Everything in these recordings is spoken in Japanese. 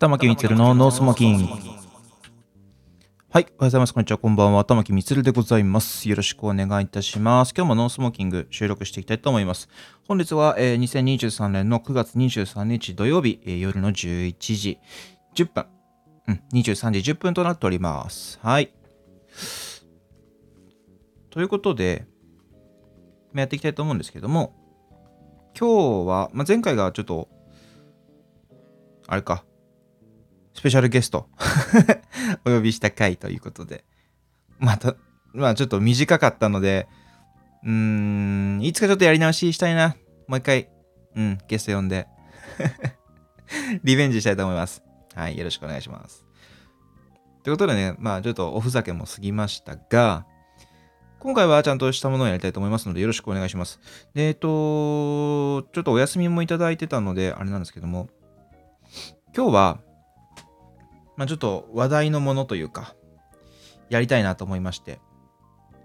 玉木みつるのノースモーキング。はい、おはようございます。こんにちは。こんばんは。玉木みつるでございます。よろしくお願いいたします。今日もノースモーキング収録していきたいと思います。本日は、えー、2023年の9月23日土曜日、えー、夜の11時10分、うん、23時10分となっております。はい。ということで、やっていきたいと思うんですけども、今日は、まあ、前回がちょっと、あれか、スペシャルゲスト お呼びした回ということで、また、まあちょっと短かったので、うーん、いつかちょっとやり直ししたいな。もう一回、うん、ゲスト呼んで リベンジしたいと思います。はい、よろしくお願いします。ということでね、まあちょっとおふざけも過ぎましたが、今回はちゃんとしたものをやりたいと思いますので、よろしくお願いします。で、えっと、ちょっとお休みもいただいてたので、あれなんですけども、今日は、まあ、ちょっと話題のものというか、やりたいなと思いまして、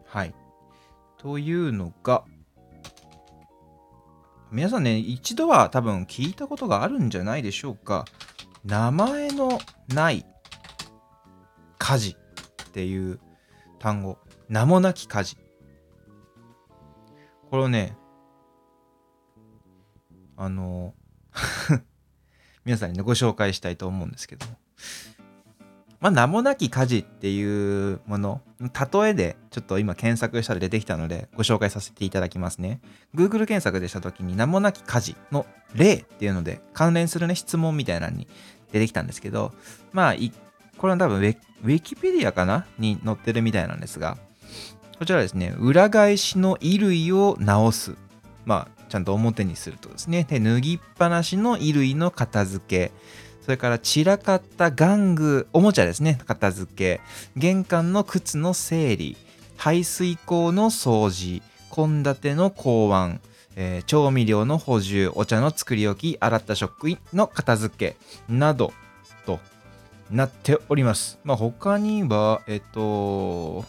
はい。というのが、皆さんね、一度は多分聞いたことがあるんじゃないでしょうか。名前のない家事っていう単語。名もなき家事。これをね、あの、皆さんにね、ご紹介したいと思うんですけども。まあ、名もなき家事っていうもの、例えでちょっと今検索したら出てきたのでご紹介させていただきますね。Google 検索でした時に名もなき家事の例っていうので関連するね、質問みたいなのに出てきたんですけど、まあ、これは多分ウィキペディアかなに載ってるみたいなんですが、こちらですね、裏返しの衣類を直す。まあ、ちゃんと表にするとですね。で、脱ぎっぱなしの衣類の片付け。それから散らかった玩具、おもちゃですね、片付け。玄関の靴の整理。排水口の掃除。献立の考案。えー、調味料の補充。お茶の作り置き。洗った食品の片付け。など、となっております。まあ、他には、えっと、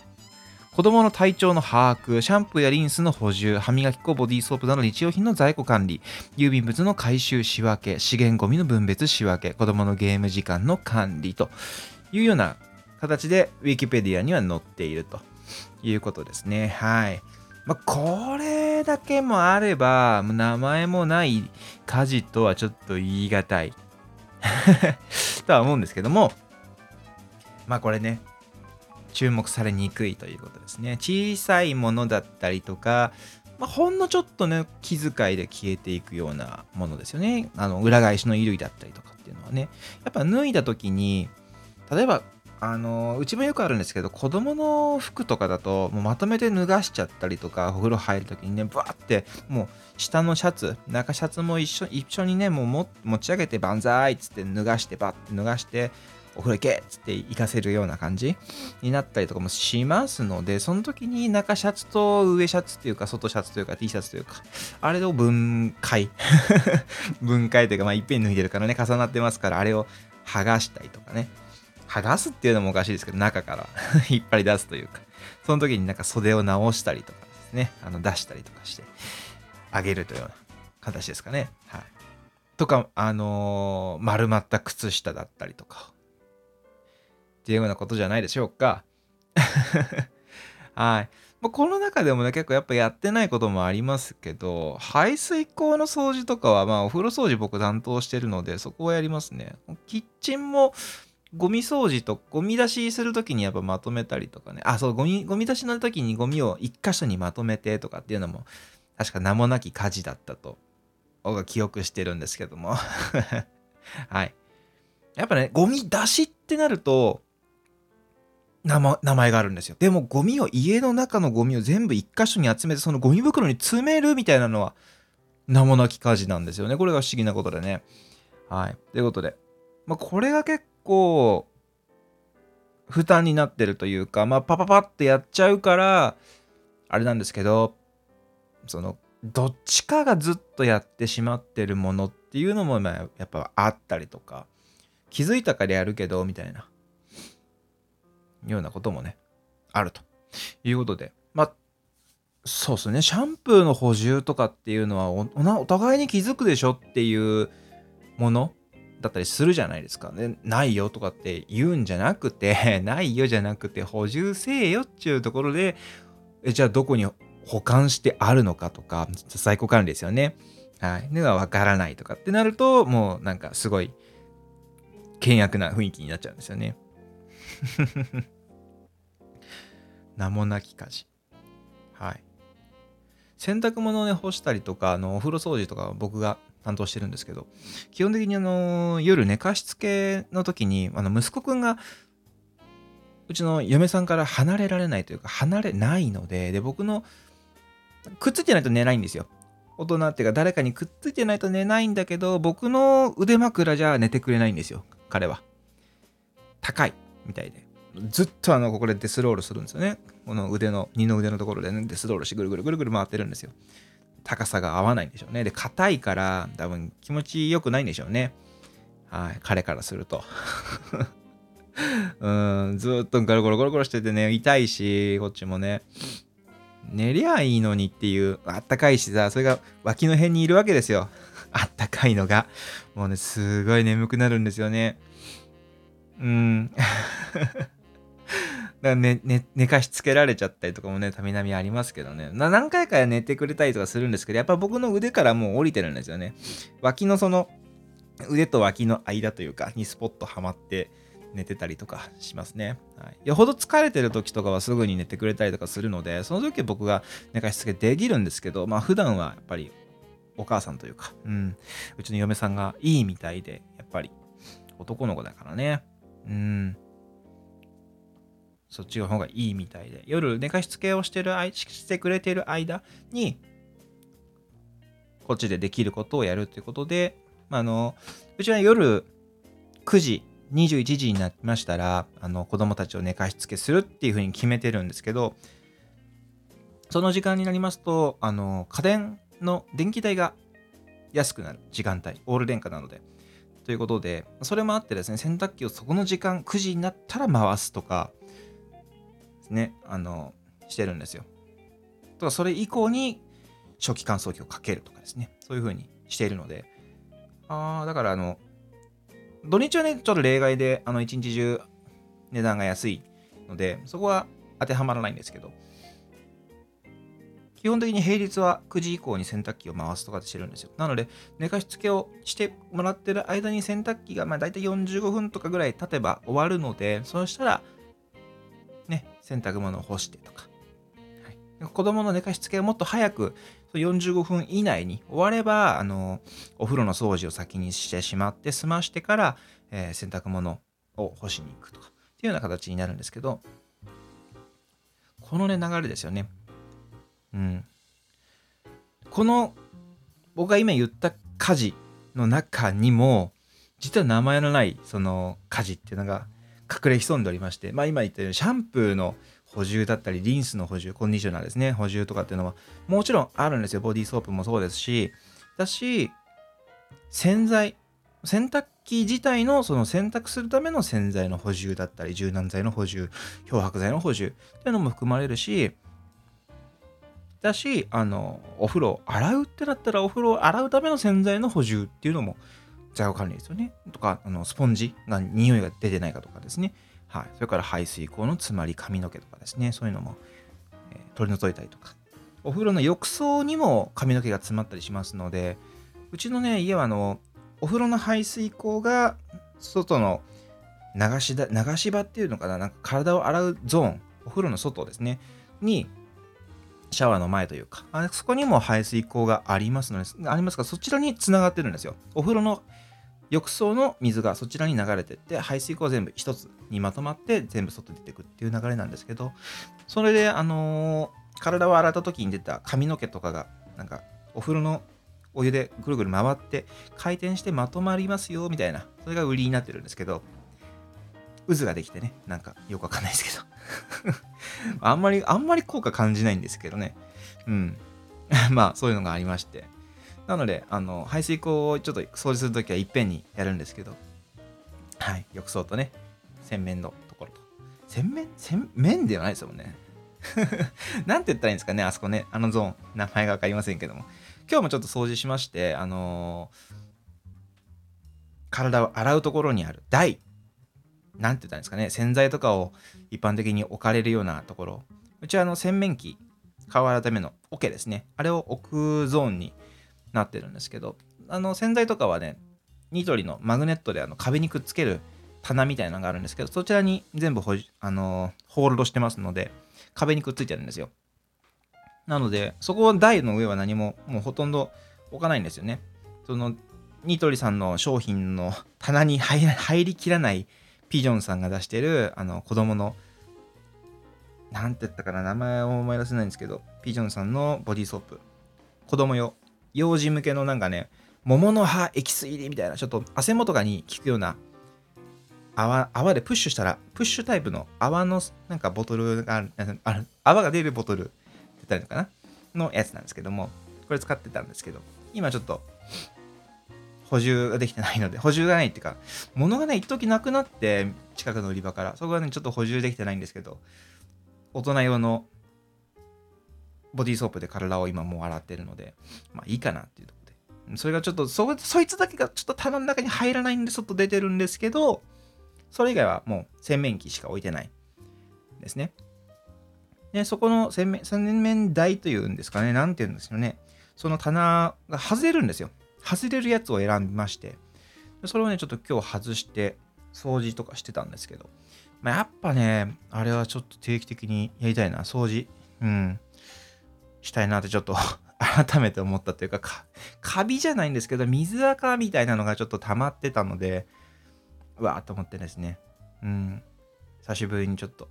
子供の体調の把握、シャンプーやリンスの補充、歯磨き粉、ボディーソープなど日用品の在庫管理、郵便物の回収仕分け、資源ゴミの分別仕分け、子供のゲーム時間の管理というような形で Wikipedia には載っているということですね。はい。まあ、これだけもあれば、名前もない家事とはちょっと言い難い とは思うんですけども、まあこれね、注目されにくいということですね。小さいものだったりとか、まあ、ほんのちょっとね、気遣いで消えていくようなものですよね。あの、裏返しの衣類だったりとかっていうのはね。やっぱ脱いだ時に、例えば、あの、うちもよくあるんですけど、子供の服とかだと、もうまとめて脱がしちゃったりとか、お風呂入る時にね、ブワーって、もう下のシャツ、中シャツも一緒一緒にね、もう持ち上げて万歳っつって脱がして、バッて脱がして、お風呂行けっつって行かせるような感じになったりとかもしますので、その時に中シャツと上シャツというか、外シャツというか T シャツというか、あれを分解 分解というか、まあ、いっぺん脱いでるからね、重なってますから、あれを剥がしたりとかね。剥がすっていうのもおかしいですけど、中から 引っ張り出すというか、その時になんか袖を直したりとかですね、あの出したりとかしてあげるというような形ですかね。はい。とか、あのー、丸まった靴下だったりとか、っていうようなことじゃないでしょうか。はい。まあ、この中でもね、結構やっぱやってないこともありますけど、排水口の掃除とかは、まあお風呂掃除僕担当してるので、そこはやりますね。キッチンも、ゴミ掃除とゴミ出しするときにやっぱまとめたりとかね。あ、そう、ゴミ、ゴミ出しの時にゴミを一箇所にまとめてとかっていうのも、確か名もなき家事だったと、僕は記憶してるんですけども。はい。やっぱね、ゴミ出しってなると、名前があるんですよ。でもゴミを、家の中のゴミを全部一箇所に集めて、そのゴミ袋に詰めるみたいなのは、名もなき家事なんですよね。これが不思議なことでね。はい。ということで、まあ、これが結構、負担になってるというか、まあ、パパパってやっちゃうから、あれなんですけど、その、どっちかがずっとやってしまってるものっていうのも、まあ、やっぱあったりとか、気づいたからやるけど、みたいな。ようなこともね、あるということで、まあ、そうですね、シャンプーの補充とかっていうのはお、お互いに気づくでしょっていうものだったりするじゃないですか。でないよとかって言うんじゃなくて、ないよじゃなくて、補充せえよっていうところで、えじゃあどこに保管してあるのかとか、在庫管理ですよね。はい。のがわからないとかってなると、もうなんかすごい、険悪な雰囲気になっちゃうんですよね。名もなき家事。はい。洗濯物をね、干したりとか、あの、お風呂掃除とか僕が担当してるんですけど、基本的にあの、夜寝かしつけの時に、あの、息子くんが、うちの嫁さんから離れられないというか、離れないので、で、僕の、くっついてないと寝ないんですよ。大人っていうか、誰かにくっついてないと寝ないんだけど、僕の腕枕じゃ寝てくれないんですよ、彼は。高い、みたいで。ずっとあの、ここでデスロールするんですよね。この腕の、二の腕のところでね、デスロールしてぐるぐるぐるぐる回ってるんですよ。高さが合わないんでしょうね。で、硬いから多分気持ちよくないんでしょうね。はい、彼からすると。うん、ずっとガロゴロゴロゴロしててね、痛いし、こっちもね。寝りゃいいのにっていう、あったかいしさ、それが脇の辺にいるわけですよ。あったかいのが。もうね、すごい眠くなるんですよね。うん。だね、ね、寝かしつけられちゃったりとかもね、たみなみありますけどね。何回か寝てくれたりとかするんですけど、やっぱ僕の腕からもう降りてるんですよね。脇のその、腕と脇の間というか、にスポッとはまって寝てたりとかしますね。はい、よほど疲れてる時とかはすぐに寝てくれたりとかするので、その時は僕が寝かしつけできるんですけど、まあ普段はやっぱりお母さんというか、うん、うちの嫁さんがいいみたいで、やっぱり男の子だからね。うん。そっちの方がいいみたいで、夜寝かしつけをしてるしてくれてる間に、こっちでできることをやるっていうことで、あの、うちは夜9時、21時になりましたら、あの、子供たちを寝かしつけするっていうふうに決めてるんですけど、その時間になりますと、あの、家電の電気代が安くなる時間帯、オール電化なので。ということで、それもあってですね、洗濯機をそこの時間、9時になったら回すとか、ね、あの、してるんですよ。とか、それ以降に初期乾燥機をかけるとかですね、そういう風にしているので、ああ、だからあの、土日はね、ちょっと例外で、あの、一日中値段が安いので、そこは当てはまらないんですけど、基本的に平日は9時以降に洗濯機を回すとかしてるんですよ。なので、寝かしつけをしてもらってる間に洗濯機がまあ大体45分とかぐらい経てば終わるので、そうしたら、洗濯物を干してとか、はい、子供の寝かしつけをもっと早く45分以内に終われば、あの、お風呂の掃除を先にしてしまって済ましてから、えー、洗濯物を干しに行くとか、っていうような形になるんですけど、このね、流れですよね。うん。この、僕が今言った家事の中にも、実は名前のない、その家事っていうのが隠れ潜んでおりまして、まあ、今言ったようにシャンプーの補充だったり、リンスの補充、コンディショナーですね、補充とかっていうのはもちろんあるんですよ。ボディーソープもそうですし、だし、洗剤、洗濯機自体のその洗濯するための洗剤の補充だったり、柔軟剤の補充、漂白剤の補充っていうのも含まれるし、だし、あの、お風呂を洗うってなったら、お風呂を洗うための洗剤の補充っていうのも在庫管理ですよね。とか、あのスポンジが匂いが出てないかとかですね。はい。それから排水口の詰まり、髪の毛とかですね。そういうのも、えー、取り除いたりとか。お風呂の浴槽にも髪の毛が詰まったりしますので、うちのね、家はあの、お風呂の排水口が外の流しだ流し場っていうのかな、なんか体を洗うゾーン、お風呂の外ですね、に、シャワーの前というか、あそこにも排水口がありますので、ありますが、そちらにつながってるんですよ。お風呂の浴槽の水がそちらに流れてって排水口は全部一つにまとまって全部外出てくっていう流れなんですけどそれであのー、体を洗った時に出た髪の毛とかがなんかお風呂のお湯でぐるぐる回って回転してまとまりますよみたいなそれが売りになってるんですけど渦ができてねなんかよくわかんないですけど。あんまりあんまり効果感じないんですけどね。うん。まあそういうのがありまして。なので、あの、排水口をちょっと掃除するときはいっぺんにやるんですけど、はい、浴槽とね、洗面のところと。洗面？洗面ではないですもんね。なんて言ったらいいんですかね、あそこね、あのゾーン。名前がわかりませんけども。今日もちょっと掃除しまして、あの体を洗うところにある台なんて言ったんですかね洗剤とかを一般的に置かれるようなところうちはあの洗面器顔洗うための桶ですねあれを置くゾーンになってるんですけどあの洗剤とかはねニトリのマグネットであの壁にくっつける棚みたいなのがあるんですけどそちらに全部あのホールドしてますので壁にくっついてるんですよ。なのでそこ台の上は何ももうほとんど置かないんですよね。そのニトリさんの商品の棚に入りきらないピジョンさんが出してるあの子供のなんて言ったかな名前を思い出せないんですけどピジョンさんのボディーソープ。子供用。幼児向けのなんかね桃の葉エキス入りみたいなちょっと汗元がに効くような泡泡でプッシュしたらプッシュタイプの泡のなんかボトルがあるある泡が出るボトルって言ったらいいのかな？のやつなんですけどもこれ使ってたんですけど今ちょっと補充ができてないので、補充がないっていうか、物がね、一時なくなって、近くの売り場から、そこはね、ちょっと補充できてないんですけど、大人用のボディーソープで体を今もう洗ってるので、まあいいかなっていうところで。それがちょっとそ、そいつだけがちょっと棚の中に入らないんで、外出てるんですけど、それ以外はもう洗面器しか置いてないですね。で、そこの洗面洗面台というんですかね、なんて言うんですよね。その棚が外れるんですよ。外れるやつを選びまして、それをね、ちょっと今日外して掃除とかしてたんですけど、まあ、やっぱね、あれはちょっと定期的にやりたいな、掃除、うん、したいなってちょっと 改めて思ったというか、カビじゃないんですけど、水垢みたいなのがちょっと溜まってたので、うわーと思ってですね、うん、久しぶりにちょっと、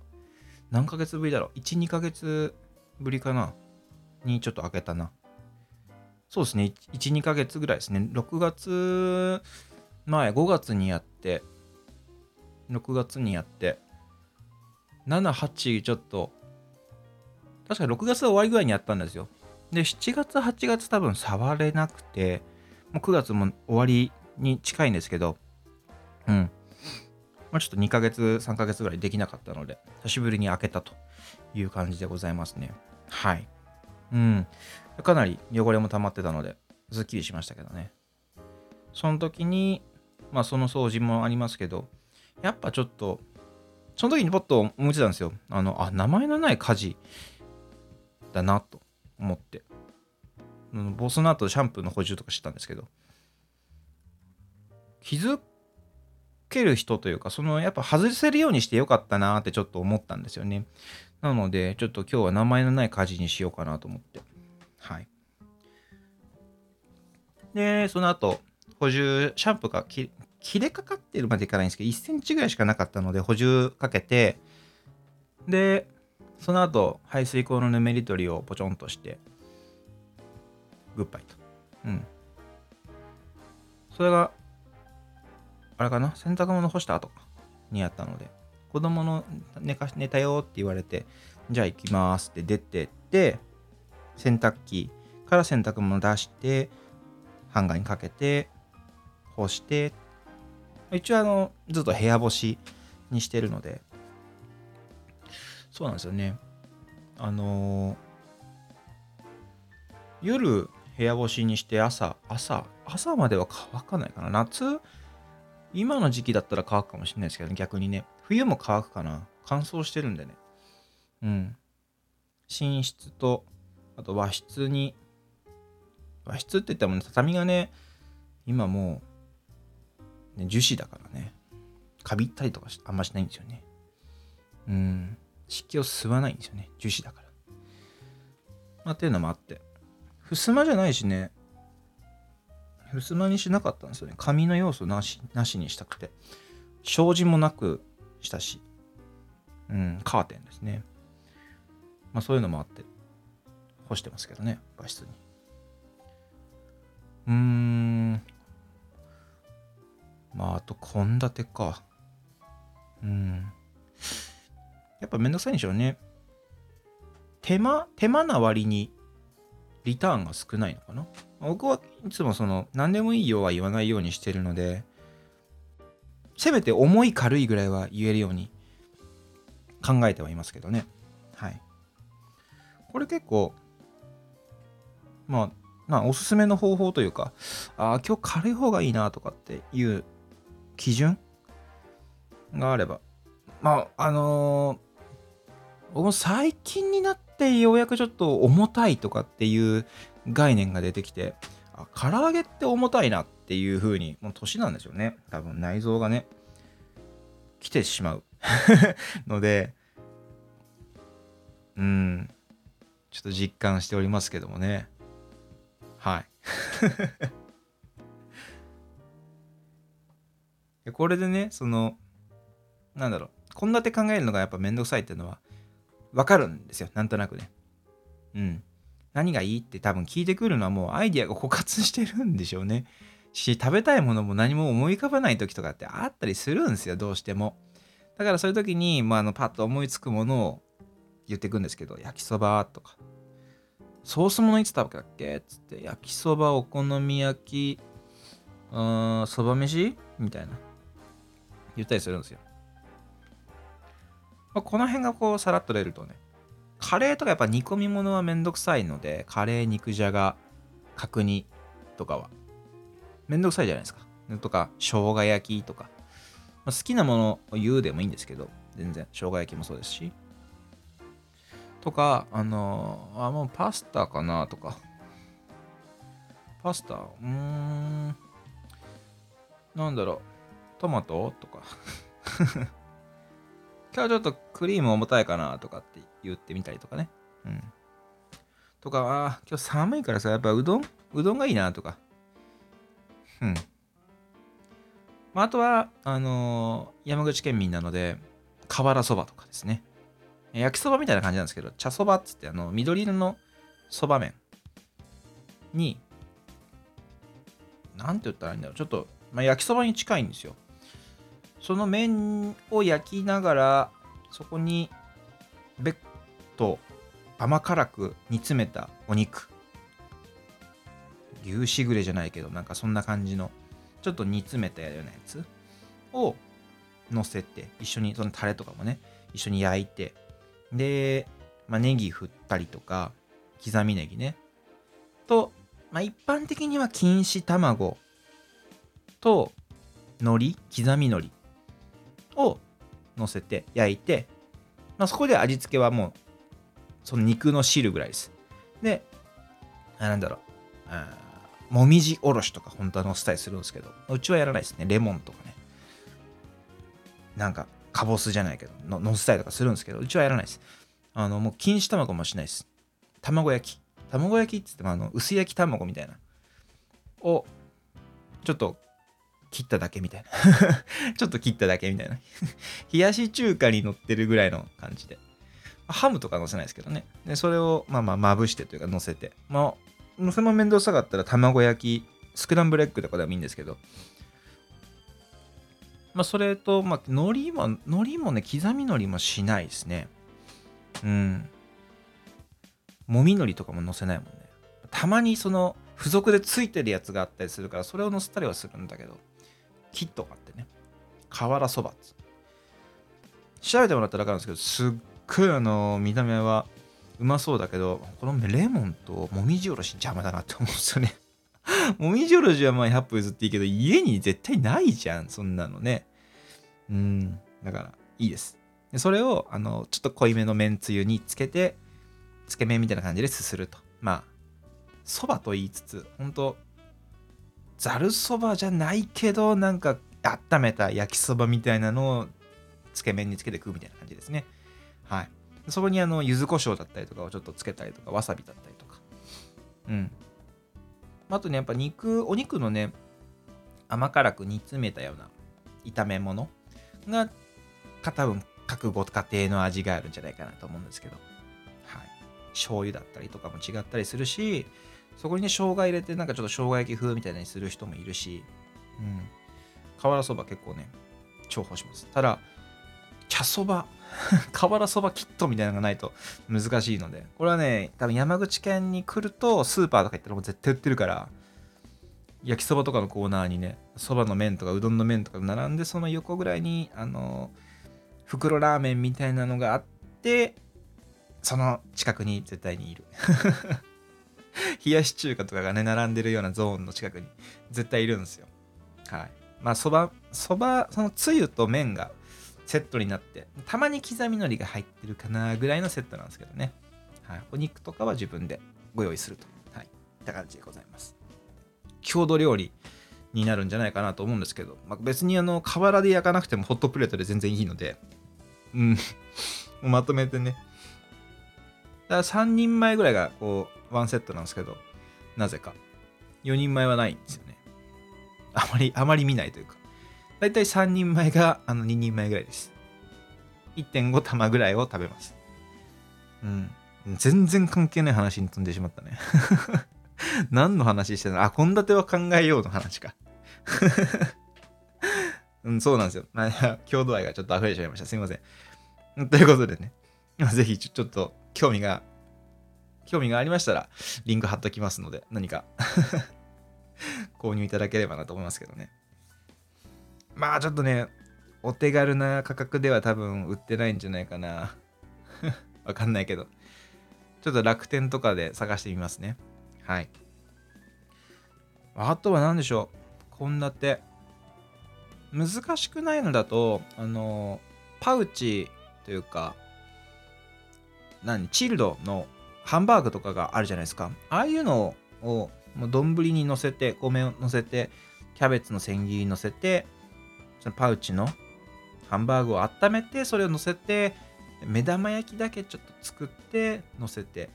何ヶ月ぶりだろう ?1、2ヶ月ぶりかな？にちょっと開けたな。そうですね、1、2ヶ月ぐらいですね。6月前、5月にやって、6月にやって、7、8ちょっと、確か6月終わりぐらいにやったんですよ。で、7月、8月多分触れなくて、もう9月も終わりに近いんですけど、うん。まあ、ちょっと2ヶ月、3ヶ月ぐらいできなかったので、久しぶりに開けたという感じでございますね。はい。うん。かなり汚れも溜まってたので、すっきりしましたけどね。その時に、まあその掃除もありますけど、やっぱちょっと、その時にポッと思ってたんですよ。あの、あ、名前のない家事だなと思って。ボスの後シャンプーの補充とかしてたんですけど、気づける人というか、そのやっぱ外せるようにしてよかったなってちょっと思ったんですよね。なので、ちょっと今日は名前のない家事にしようかなと思って。はい。で、その後、補充、シャンプーが切れかかってるまでいかないんですけど、1センチぐらいしかなかったので、補充かけて、で、その後、排水口のぬめり取りをポチョンとして、グッバイと。うん。それが、あれかな？洗濯物干した後にやったので、子供の寝か寝たよって言われて、じゃあ行きますって出てって、洗濯機から洗濯物出してハンガーにかけて干して一応あのずっと部屋干しにしてるのでそうなんですよね。あのー、夜部屋干しにして朝朝朝までは乾かないかな。夏今の時期だったら乾くかもしれないですけど、ね、逆にね。冬も乾くかな。乾燥してるんでね。うん。寝室とあと和室に、和室って言っても、ね、畳がね、今もう、ね、樹脂だからね、かびったりとかあんましないんですよね。うん。湿気を吸わないんですよね。樹脂だから。まあ、っていうのもあって。襖じゃないしね、襖にしなかったんですよね。紙の要素なしなしにしたくて。障子もなくしたし、うん、カーテンですね。まあそういうのもあって。干してますけどね、和室に。うーん。まあ、あと、献立か。うん。やっぱめんどくさいんでしょうね。手間、手間な割にリターンが少ないのかな。僕はいつもその何でもいいよは言わないようにしてるのでせめて重い軽いぐらいは言えるように考えてはいますけどね。はい。これ結構まあ、まあ、おすすめの方法というか、ああ、今日軽い方がいいなとかっていう基準があればまああの、僕も最近になってようやくちょっと重たいとかっていう概念が出てきてあ唐揚げって重たいなっていう風にもう年なんでしょうね。多分内臓がね来てしまう のでうん。ちょっと実感しておりますけどもね。はい。これでねそのなんだろう。献立考えるのがやっぱめんどくさいっていうのはわかるんですよ。なんとなくね。うん。何がいいって多分聞いてくるのはもうアイディアが枯渇してるんでしょうね。し食べたいものも何も思い浮かばない時とかってあったりするんですよどうしても。だからそういう時に、まあ、あのパッと思いつくものを言ってくんですけど焼きそばとか。ソースものいつ食べたっけつって焼きそばお好み焼きそば飯みたいな。言ったりするんですよ、まあ、この辺がこうさらっと出るとねカレーとかやっぱ煮込み物はめんどくさいのでカレー肉じゃが角煮とかはめんどくさいじゃないですか。とか生姜焼きとか、まあ、好きなものを言うでもいいんですけど全然。生姜焼きもそうですし。とかあのあもうパスタかなとか。パスタ？うーん。なんだろう。トマトとか。今日ちょっとクリーム重たいかなとかって言ってみたりとかね。うん。とか、ああ今日寒いからさ、やっぱうどんうどんがいいなとか。うん。まあ、あとは、あのー、山口県民なので、瓦そばとかですね。焼きそばみたいな感じなんですけど、茶そばっつって、あの、緑色のそば麺に、なんて言ったらいいんだろう。ちょっと、まあ、焼きそばに近いんですよ。その麺を焼きながらそこに別途甘辛く煮詰めたお肉。牛しぐれじゃないけどなんかそんな感じのちょっと煮詰めたようなやつ。を乗せて一緒にそのタレとかもね一緒に焼いて。で、まあ、ネギ振ったりとか刻みネギね。と、まあ、一般的には錦糸卵と海苔刻み海苔。を乗せて焼いて、まあ、そこで味付けはもうその肉の汁ぐらいです。で、あなんだろう、もみじおろしとか本当は乗せたりするんですけど、うちはやらないですね。レモンとかね。なんか、かぼすじゃないけど、の乗せたりとかするんですけど、うちはやらないです。あの、もう錦糸卵もしないです。卵焼き。卵焼きって言っても、あの、薄焼き卵みたいな。を、ちょっと切っただけみたいな ちょっと切っただけみたいな 冷やし中華に乗ってるぐらいの感じで。ハムとか乗せないですけどね。で、それをまあまあまぶしてというか乗せて。まあ、乗せも面倒くさかったら卵焼き、スクランブルエッグとかでもいいんですけど。まあ、それと、まあ、海苔も、海苔もね、刻み海苔もしないですね。うん。もみ海苔とかも乗せないもんね。たまにその、付属でついてるやつがあったりするから、それを乗せたりはするんだけど。キットがあってね。瓦そば調べてもらったら分かるんですけどすっごいあの見た目はうまそうだけどこのレモンともみじおろし邪魔だなって思うんですよね。もみじおろしはまあ100歩譲っていいけど家に絶対ないじゃんそんなのね。うんだからいいです。でそれをあのちょっと濃いめのめんつゆにつけてつけ麺みたいな感じですすると。まあそばと言いつつ本当ざるそばじゃないけどなんか温めた焼きそばみたいなのをつけ麺につけて食うみたいな感じですね。はい。そこにあの柚子胡椒だったりとかをちょっとつけたりとかわさびだったりとか。うん。あとねやっぱ肉お肉のね甘辛く煮詰めたような炒め物が多分各ご家庭の味があるんじゃないかなと思うんですけど。はい。醤油だったりとかも違ったりするしそこにね、生姜入れて、なんかちょっと生姜焼き風みたいなにする人もいるし、うん。瓦そば結構ね、重宝します。ただ、茶そば、瓦そばキットみたいなのがないと難しいので、これはね、多分山口県に来ると、スーパーとか行ったらもう絶対売ってるから、焼きそばとかのコーナーにね、そばの麺とかうどんの麺とか並んで、その横ぐらいに、あの、袋ラーメンみたいなのがあって、その近くに絶対にいる。冷やし中華とかがね、並んでるようなゾーンの近くに絶対いるんですよ。はい。まあそばそばそのつゆと麺がセットになってたまに刻み海苔が入ってるかなぐらいのセットなんですけどね、はい、お肉とかは自分でご用意すると。はい。った感じでございます。郷土料理になるんじゃないかなと思うんですけど、まあ、別にあの河原で焼かなくてもホットプレートで全然いいのでうん。まとめてね。だから3人前ぐらいがこうワンセットなんですけどなぜか。4人前はないんですよね。あまりあまり見ないというか。だいたい3人前があの2人前ぐらいです。1.5玉ぐらいを食べます。うん。全然関係ない話に飛んでしまったね。何の話してたの？あ、献立は考えようの話か。うん、そうなんですよ。まあ、郷土愛がちょっと溢れちゃいました。すいません。ということでね、ぜひちょっと興味が、興味がありましたら、リンク貼っときますので、何か 購入いただければなと思いますけどね。まあちょっとね、お手軽な価格では多分売ってないんじゃないかな。わかんないけど。ちょっと楽天とかで探してみますね。はい。あとは何でしょう。献立。難しくないのだと、あの、パウチというか、何、チルドのハンバーグとかがあるじゃないですか。ああいうのを丼に乗せて、米を乗せて、キャベツの千切り乗せて、そのパウチのハンバーグを温めて、それを乗せて、目玉焼きだけちょっと作って乗せて。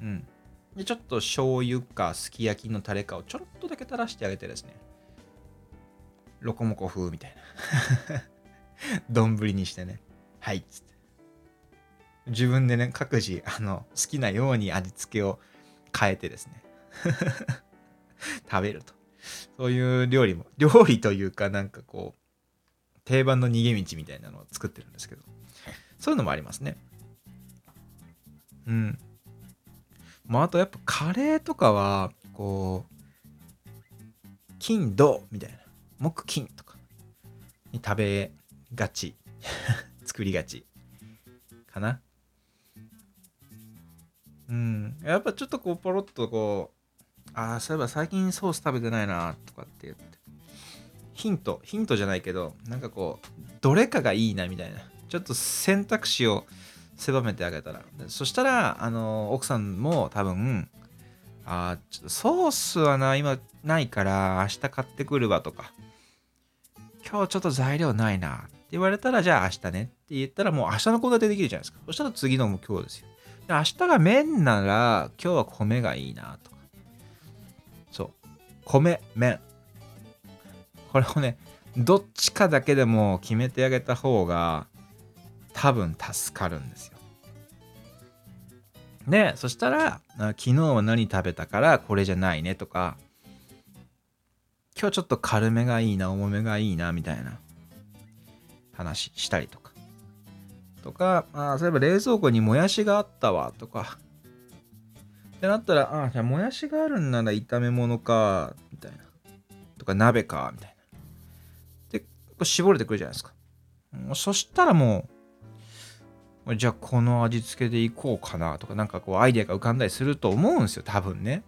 うん。でちょっと醤油かすき焼きのタレかをちょろっとだけ垂らしてあげてですね。ロコモコ風みたいな。丼にしてね。はいっつって。自分でね各自あの好きなように味付けを変えてですね。食べると。そういう料理も料理というかなんかこう定番の逃げ道みたいなのを作ってるんですけど。そういうのもありますね。うん。まあ、あとやっぱカレーとかは、こう、金土みたいな、木金とか。に食べがち。作りがち。かな。うん。やっぱちょっとこう、ポロッとこう、ああ、そういえば最近ソース食べてないな、とかって言って。ヒント、ヒントじゃないけど、なんかこう、どれかがいいな、みたいな。ちょっと選択肢を狭めてあげたらそしたらあの奥さんも多分あちょっとソースはな今ないから明日買ってくるわとか今日ちょっと材料ないなって言われたらじゃあ明日ねって言ったらもう明日の献立できるじゃないですかそしたら次のも今日ですよ明日が麺なら今日は米がいいなと。かそう。米麺。これをねどっちかだけでも決めてあげた方が多分助かるんですよ。で、そしたら、昨日は何食べたからこれじゃないねとか、今日ちょっと軽めがいいな、重めがいいな、みたいな話したりとか。とか、あそういえば冷蔵庫にもやしがあったわ、とか。ってなったら、あじゃあもやしがあるんなら炒め物か、みたいな。とか鍋か、みたいな。で、こう絞れてくるじゃないですか。そしたらもう、じゃあこの味付けでいこうかなとかなんかこうアイデアが浮かんだりすると思うんですよ多分ね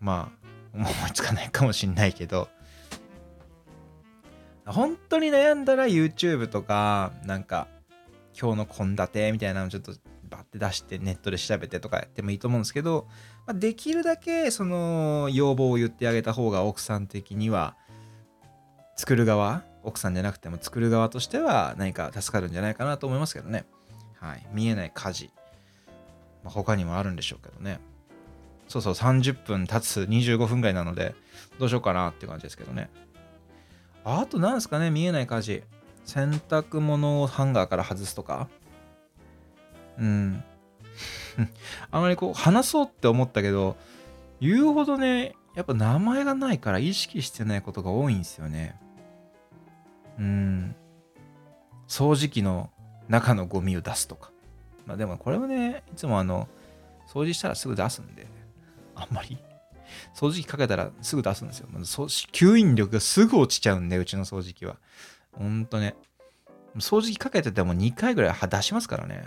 まあ 思いつかないかもしんないけど本当に悩んだら YouTube とかなんか今日の献立みたいなのをちょっとバッて出してネットで調べてとかやってもいいと思うんですけど、まあ、できるだけその要望を言ってあげた方が奥さん的には作る側奥さんじゃなくても作る側としては何か助かるんじゃないかなと思いますけどね。はい。見えない家事。まあ、他にもあるんでしょうけどね。そうそう、30分経つ25分ぐらいなので、どうしようかなって感じですけどね。あと何ですかね、見えない家事。洗濯物をハンガーから外すとか？うん。あまりこう、話そうって思ったけど、言うほどね、やっぱ名前がないから意識してないことが多いんですよね。うん。掃除機の中のゴミを出すとか。まあでもこれはね、いつもあの、掃除したらすぐ出すんで、あんまり。掃除機かけたらすぐ出すんですよ。吸引力がすぐ落ちちゃうんで、うちの掃除機は。ほんとね。掃除機かけてても2回ぐらい出しますからね。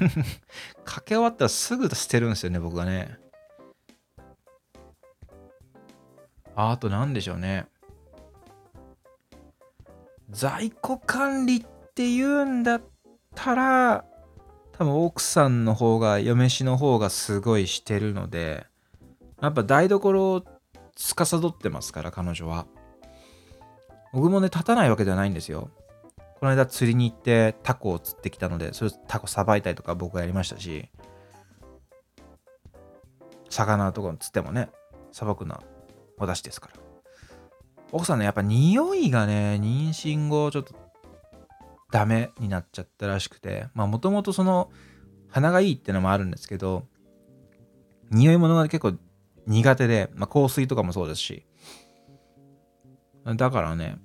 かけ終わったらすぐ捨てるんですよね、僕がね。あと何でしょうね。在庫管理っていうんだったら、多分奥さんの方が、嫁しの方がすごいしてるので、やっぱ台所を司ってますから、彼女は。僕もね、立たないわけじゃないんですよ。この間釣りに行ってタコを釣ってきたので、それタコさばいたりとか僕はやりましたし、魚とか釣ってもね、さばくのは私ですから。奥さんね、やっぱ匂いがね、妊娠後ちょっとダメになっちゃったらしくて、まあもともとその鼻がいいってのもあるんですけど、匂い物が結構苦手で、まあ香水とかもそうですし、だからね、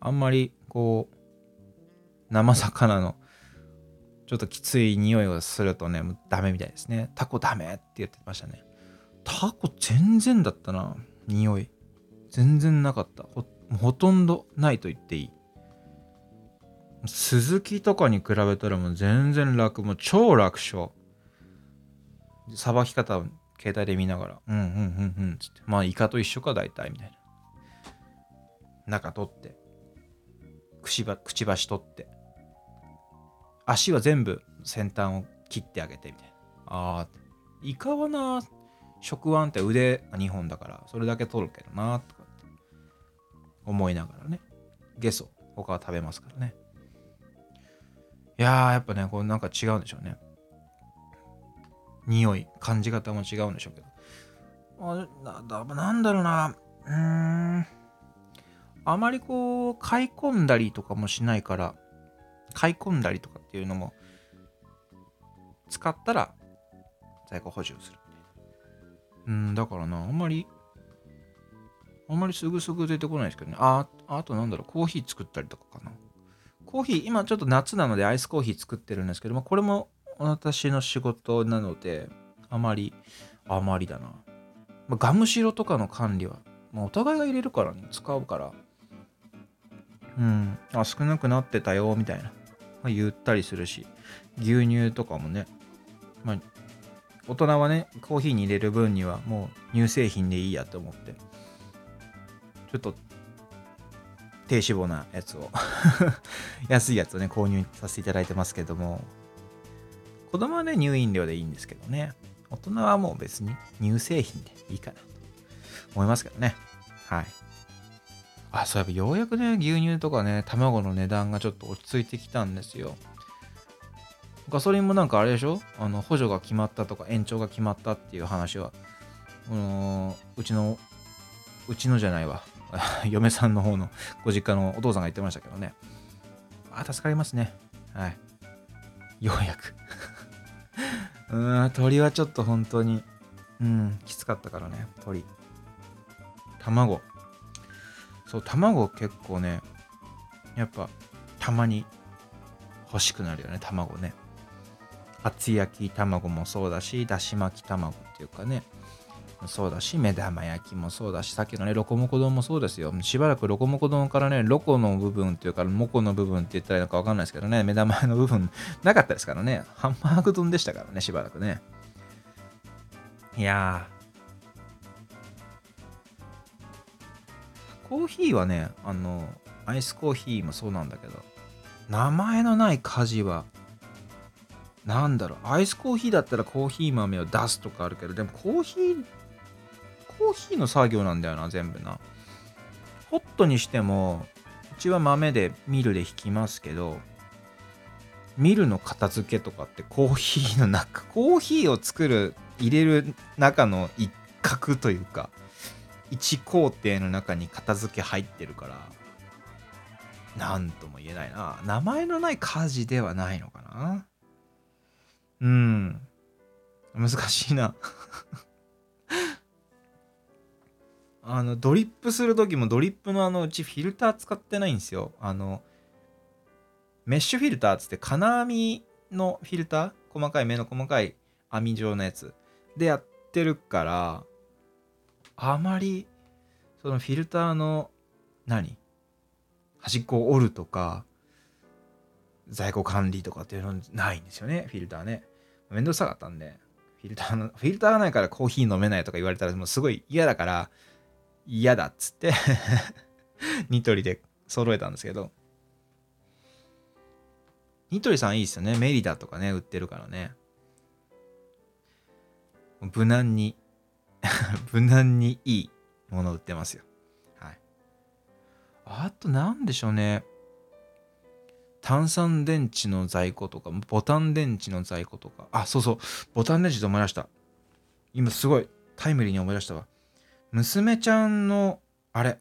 あんまりこう、生魚のちょっときつい匂いをするとね、もうダメみたいですね。タコダメって言ってましたね。タコ全然だったな、匂い。全然なかったほ。ほとんどないと言っていい。スズキとかに比べたらもう全然楽、もう超楽勝。さばき方を携帯で見ながら、うんうんうんうんつって、まあイカと一緒か大体みたいな。中取って、くしばくちばし取って、足は全部先端を切ってあげてみたいな。ああ、イカはな、食腕って腕が2本だから、それだけ取るけどな、とかって思いながらね。ゲソ、他は食べますからね。いやー、やっぱね、こうなんか違うんでしょうね。匂い、感じ方も違うんでしょうけど。あなだなんだろうな。うん。あまりこう、買い込んだりとかもしないから、買い込んだりとかっていうのも、使ったら在庫補充する。うん、だからな、あんまり、あんまりすぐすぐ出てこないですけどね。あ、あとなんだろう、コーヒー作ったりとかかな。コーヒー、今ちょっと夏なのでアイスコーヒー作ってるんですけども、これも私の仕事なので、あまり、あまりだな。まあ、ガムシロとかの管理は、まあ、お互いが入れるからね、使うから、うん、あ、少なくなってたよ、みたいな。まあ、言ったりするし、牛乳とかもね、まあ、大人はね、コーヒーに入れる分にはもう乳製品でいいやと思って、ちょっと低脂肪なやつを。安いやつをね、購入させていただいてますけども、子供はね、乳飲料でいいんですけどね、大人はもう別に乳製品でいいかなと思いますけどね。はい。あ、そういえばようやくね、牛乳とかね、卵の値段がちょっと落ち着いてきたんですよ。ガソリンもなんかあれでしょ？あの補助が決まったとか延長が決まったっていう話は、ううちの、うちのじゃないわ。嫁さんの方のご実家のお父さんが言ってましたけどね。あ、助かりますね。はい。ようやく うーん、鳥はちょっと本当に、うん、きつかったからね、鳥。卵。そう、卵結構ね、やっぱ、たまに欲しくなるよね、卵ね。厚焼き卵もそうだし、だし巻き卵っていうかね、そうだし、目玉焼きもそうだし、さっきのね、ロコモコ丼もそうですよ。しばらくロコモコ丼からね、ロコの部分っていうか、モコの部分って言ったらいいのかわかんないですけどね、目玉の部分 なかったですからね、ハンバーグ丼でしたからね、しばらくね。いやー。コーヒーはね、あの、アイスコーヒーもそうなんだけど、名前のない家事はなんだろう、アイスコーヒーだったらコーヒー豆を出すとかあるけど、でもコーヒー、コーヒーの作業なんだよな、全部な。ホットにしても、うちは豆でミルで引きますけど、ミルの片付けとかってコーヒーの中、コーヒーを作る、入れる中の一角というか、一工程の中に片付け入ってるから、なんとも言えないな。名前のない家事ではないのかな。うん。難しいな あの、ドリップする時もドリップのあのうちフィルター使ってないんですよ。あの、メッシュフィルターっつって金網のフィルター？細かい目の細かい網状のやつでやってるから、あまり、そのフィルターの、何？端っこを折るとか、在庫管理とかっていうのないんですよね、フィルターね。めんどくさかったんで、フィルターの、フィルターがないからコーヒー飲めないとか言われたらもうすごい嫌だから、嫌だっつって ニトリで揃えたんですけど。ニトリさんいいっすよね。メリダとかね売ってるからね。無難に 無難にいいもの売ってますよ。はい。あと何でしょうね。炭酸電池の在庫とかボタン電池の在庫とか。あそうそう。ボタン電池と思い出した。今すごいタイムリーに思い出したわ。娘ちゃんのあれ。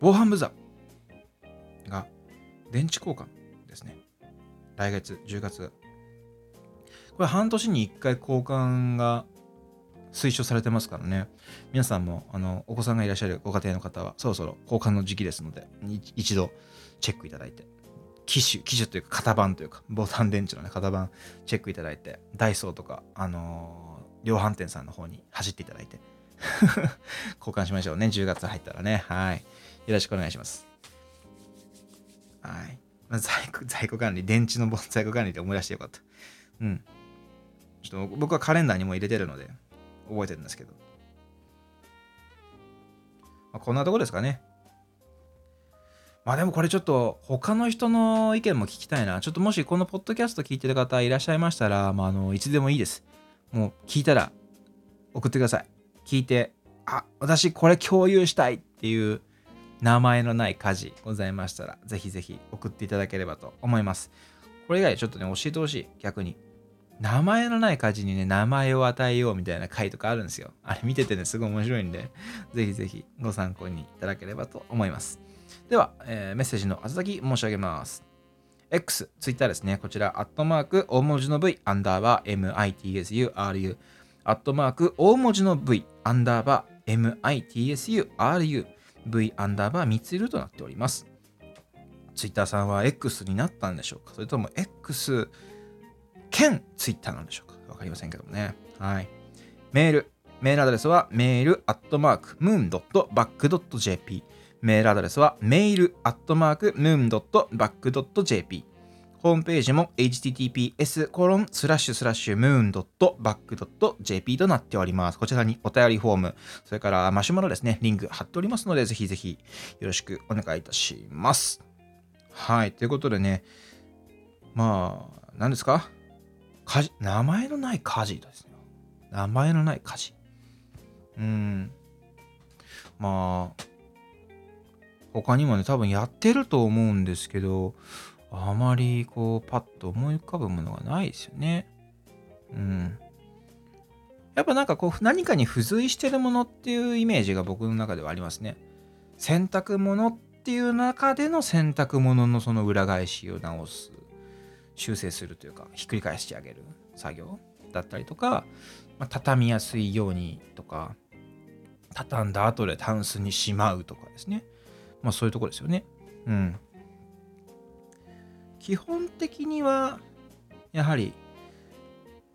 防犯ブザーが電池交換ですね。来月10月。これ半年に1回交換が推奨されてますからね皆さんもあのお子さんがいらっしゃるご家庭の方はそろそろ交換の時期ですので一度チェックいただいて機種機種というか型番というかボタン電池のね型番チェックいただいてダイソーとかあのー量販店さんの方に走っていただいて 交換しましょうね。10月入ったらね。はい。よろしくお願いします。はい。在庫、在庫管理、電池の在庫管理で思い出してよかった。うん。ちょっと僕はカレンダーにも入れてるので、覚えてるんですけど。まあ、こんなとこですかね。まあでもこれちょっと他の人の意見も聞きたいな。ちょっともしこのポッドキャスト聞いてる方いらっしゃいましたら、まあ、あのいつでもいいです。もう聞いたら送ってください。聞いて、あ、私これ共有したいっていう名前のない家事ございましたら、ぜひぜひ送っていただければと思います。これ以外ちょっとね、教えてほしい。逆に。名前のない家事にね、名前を与えようみたいな回とかあるんですよ。あれ見ててね、すごい面白いんで、ぜひぜひご参考にいただければと思います。では、えー、メッセージの宛先申し上げます。X、Twitter ですね。こちら、アットマーク、大文字の V、アンダーバー、MITSURU、アットマーク、大文字の V、アンダーバー、MITSURU、V アンダーバー3ついるとなっております。Twitter さんは X になったんでしょうか？それとも X 兼 Twitter なんでしょうか？わかりませんけどもね。はい。メール。メールアドレスはメールアットマークムーンドットバックドット JP メールアドレスはメールアットマークムーンドットバックドット JP ホームページも https コロンスラッシュスラッシュムーンドットバックドット JP となっております。こちらにお便りフォーム、それからマシュマロですね、リンク貼っておりますので、ぜひぜひよろしくお願いいたします。はい、ということでね、まあ、何ですか？家事名前のない家事ですね。名前のない家事。うん。まあ、他にもね、多分やってると思うんですけど、あまりこう、パッと思い浮かぶものがないですよね。うん。やっぱなんかこう、何かに付随してるものっていうイメージが僕の中ではありますね。洗濯物っていう中での洗濯物のその裏返しを直す、修正するというか、ひっくり返してあげる作業だったりとか、まあ、畳みやすいようにとか、畳んだ後でタンスにしまうとかですね。まあそういうとこですよね。うん。基本的には、やはり、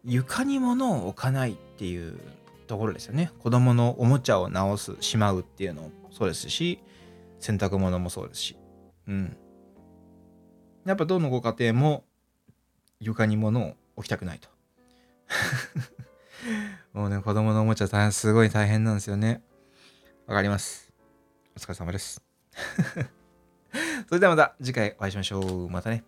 床に物を置かないっていうところですよね。子供のおもちゃを直す、しまうっていうのもそうですし、洗濯物もそうですし。うん。やっぱどのご家庭も床に物を置きたくないと。もうね、子供のおもちゃ大変、すごい大変なんですよね。わかります。お疲れ様です。それではまた次回お会いしましょう。またね。